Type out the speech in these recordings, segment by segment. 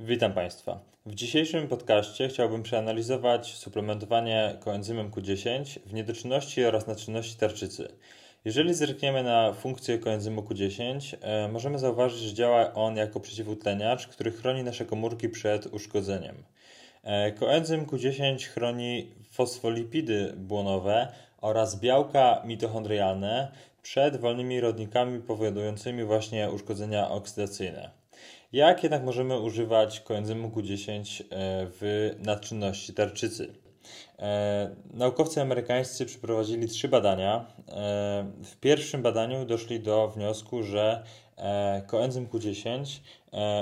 Witam Państwa. W dzisiejszym podcaście chciałbym przeanalizować suplementowanie koenzymem Q10 w niedoczynności oraz naczynności tarczycy. Jeżeli zerkniemy na funkcję koenzymu Q10, e, możemy zauważyć, że działa on jako przeciwutleniacz, który chroni nasze komórki przed uszkodzeniem. E, koenzym Q10 chroni fosfolipidy błonowe oraz białka mitochondrialne przed wolnymi rodnikami powodującymi właśnie uszkodzenia oksydacyjne. Jak jednak możemy używać koenzymu Q10 e, w nadczynności tarczycy? E, naukowcy amerykańscy przeprowadzili trzy badania. E, w pierwszym badaniu doszli do wniosku, że koenzym Q10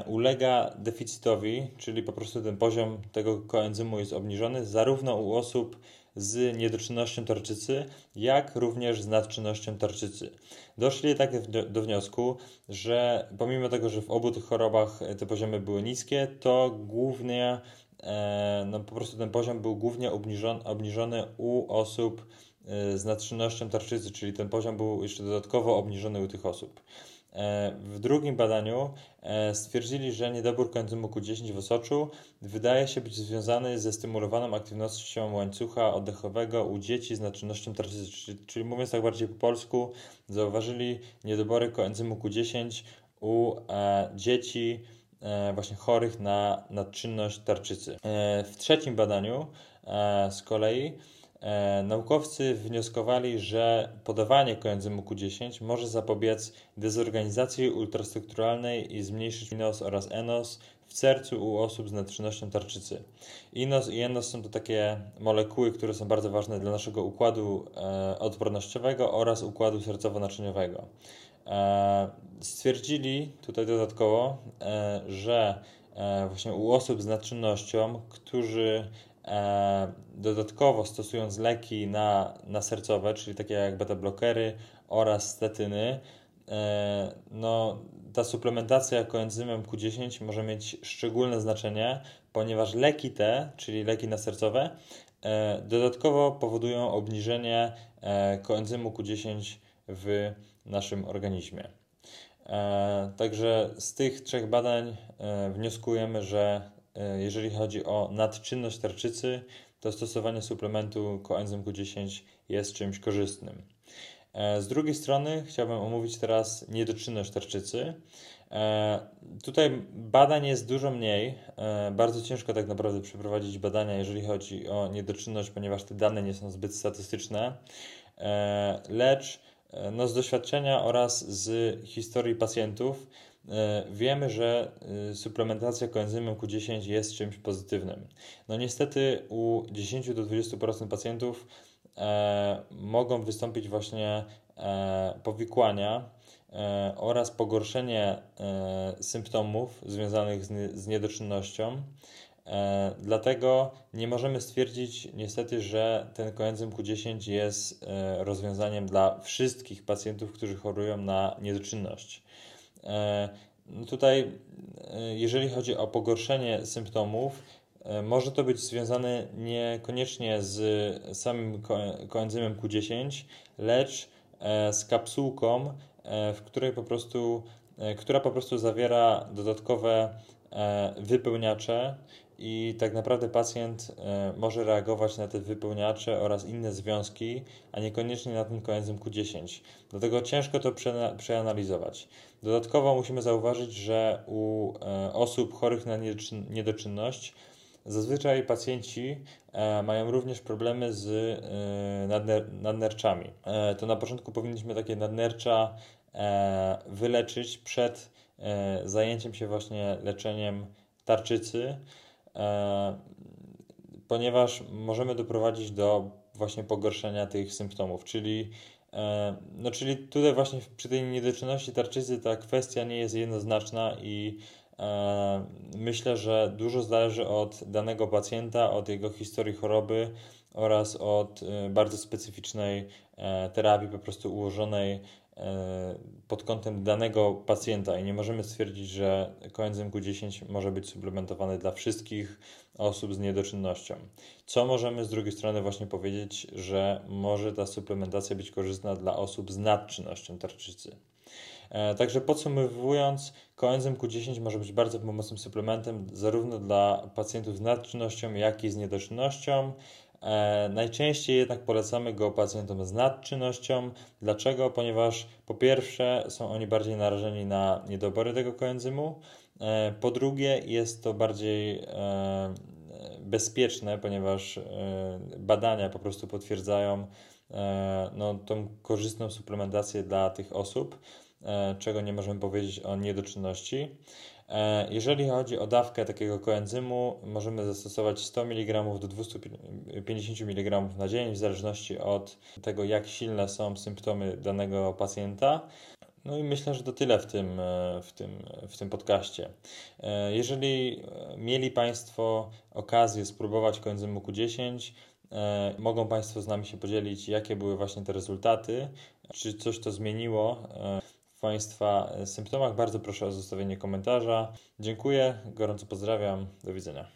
ulega deficytowi, czyli po prostu ten poziom tego koenzymu jest obniżony zarówno u osób z niedoczynnością tarczycy, jak również z nadczynnością tarczycy. Doszli jednak do, wniosku, że pomimo tego, że w obu tych chorobach te poziomy były niskie, to głównie e, no po prostu ten poziom był głównie obniżony, obniżony u osób e, z nadczynnością tarczycy, czyli ten poziom był jeszcze dodatkowo obniżony u tych osób. E, w drugim badaniu e, stwierdzili, że niedobór koenzymu Q10 w osoczu wydaje się być związany ze stymulowaną aktywnością łańcucha oddechowego u dzieci z naczynnością tarczycy, czyli, mówiąc tak bardziej po polsku, zauważyli niedobory koenzymu Q10 u e, dzieci właśnie chorych na nadczynność tarczycy. W trzecim badaniu z kolei naukowcy wnioskowali, że podawanie koenzymu Q10 może zapobiec dezorganizacji ultrastrukturalnej i zmniejszyć INOS oraz ENOS w sercu u osób z nadczynnością tarczycy. INOS i ENOS są to takie molekuły, które są bardzo ważne dla naszego układu e, odpornościowego oraz układu sercowo-naczyniowego. E, stwierdzili tutaj dodatkowo, e, że e, właśnie u osób z nadczynnością, którzy E, dodatkowo stosując leki na, na sercowe, czyli takie jak beta-blokery oraz statyny, e, no, ta suplementacja koenzymem Q10 może mieć szczególne znaczenie, ponieważ leki te, czyli leki nasercowe, e, dodatkowo powodują obniżenie koenzymu Q10 w naszym organizmie. Także z tych trzech badań wnioskujemy, że E, jeżeli chodzi o nadczynność tarczycy, to stosowanie suplementu koenzym Q10 jest czymś korzystnym. E, z drugiej strony chciałbym omówić teraz niedoczynność tarczycy. E, tutaj badań jest dużo mniej. Bardzo ciężko tak naprawdę przeprowadzić badania, jeżeli chodzi o niedoczynność, ponieważ te dane nie są zbyt statystyczne. Lecz no, z doświadczenia oraz z historii pacjentów E, wiemy, że e, suplementacja koenzymem Q10 jest czymś pozytywnym. No niestety u 10 do 20% pacjentów e, mogą wystąpić właśnie e, powikłania e, oraz pogorszenie e, symptomów związanych z niedoczynnością. Dlatego nie możemy stwierdzić niestety, że ten koenzym Q10 jest rozwiązaniem dla wszystkich pacjentów, którzy chorują na niedoczynność. E, no tutaj, e, jeżeli chodzi o pogorszenie symptomów, e, może to być związane niekoniecznie z samym koenzymem Q10, lecz z kapsułką, w której po prostu, która po prostu zawiera dodatkowe wypełniacze i tak naprawdę pacjent e, może reagować na te wypełniacze oraz inne związki, a niekoniecznie na ten koenzym Q10. Dlatego ciężko to przeanalizować. Dodatkowo musimy zauważyć, że u e, osób chorych na niedoczynność zazwyczaj pacjenci e, mają również problemy z nadnerczami. To na początku powinniśmy takie nadnercza wyleczyć przed zajęciem się właśnie leczeniem tarczycy, ponieważ możemy doprowadzić do właśnie pogorszenia tych symptomów, czyli e, no, czyli tutaj właśnie przy tej niedoczynności tarczycy ta kwestia nie jest jednoznaczna i e, myślę, że dużo zależy od danego pacjenta, od jego historii choroby oraz od bardzo specyficznej terapii po prostu ułożonej E, pod kątem danego pacjenta i nie możemy stwierdzić, że koenzym Q10 może być suplementowany dla wszystkich osób z niedoczynnością. Co możemy z drugiej strony właśnie powiedzieć, że może ta suplementacja być korzystna dla osób z nadczynnością tarczycy. E, także podsumowując, koenzym Q10 może być bardzo pomocnym suplementem zarówno dla pacjentów z nadczynnością, jak i z niedoczynnością. E, najczęściej jednak polecamy go pacjentom z nadczynnością. Dlaczego? Ponieważ po pierwsze są oni bardziej narażeni na niedobory tego koenzymu, e, po drugie jest to bardziej e, bezpieczne, ponieważ badania po prostu potwierdzają no, tą korzystną suplementację dla tych osób, czego nie możemy powiedzieć o niedoczynności. E, jeżeli chodzi o dawkę takiego koenzymu, możemy zastosować 100 mg do 250 mg na dzień, w zależności od tego, jak silne są symptomy danego pacjenta. No i myślę, że to tyle w tym, e, w tym, w tym podcaście. E, jeżeli mieli Państwo okazję spróbować koenzymu Q10, mogą Państwo z nami się podzielić, jakie były właśnie te rezultaty, czy coś to zmieniło Państwa symptomach, bardzo proszę o zostawienie komentarza. Dziękuję, gorąco pozdrawiam, do widzenia.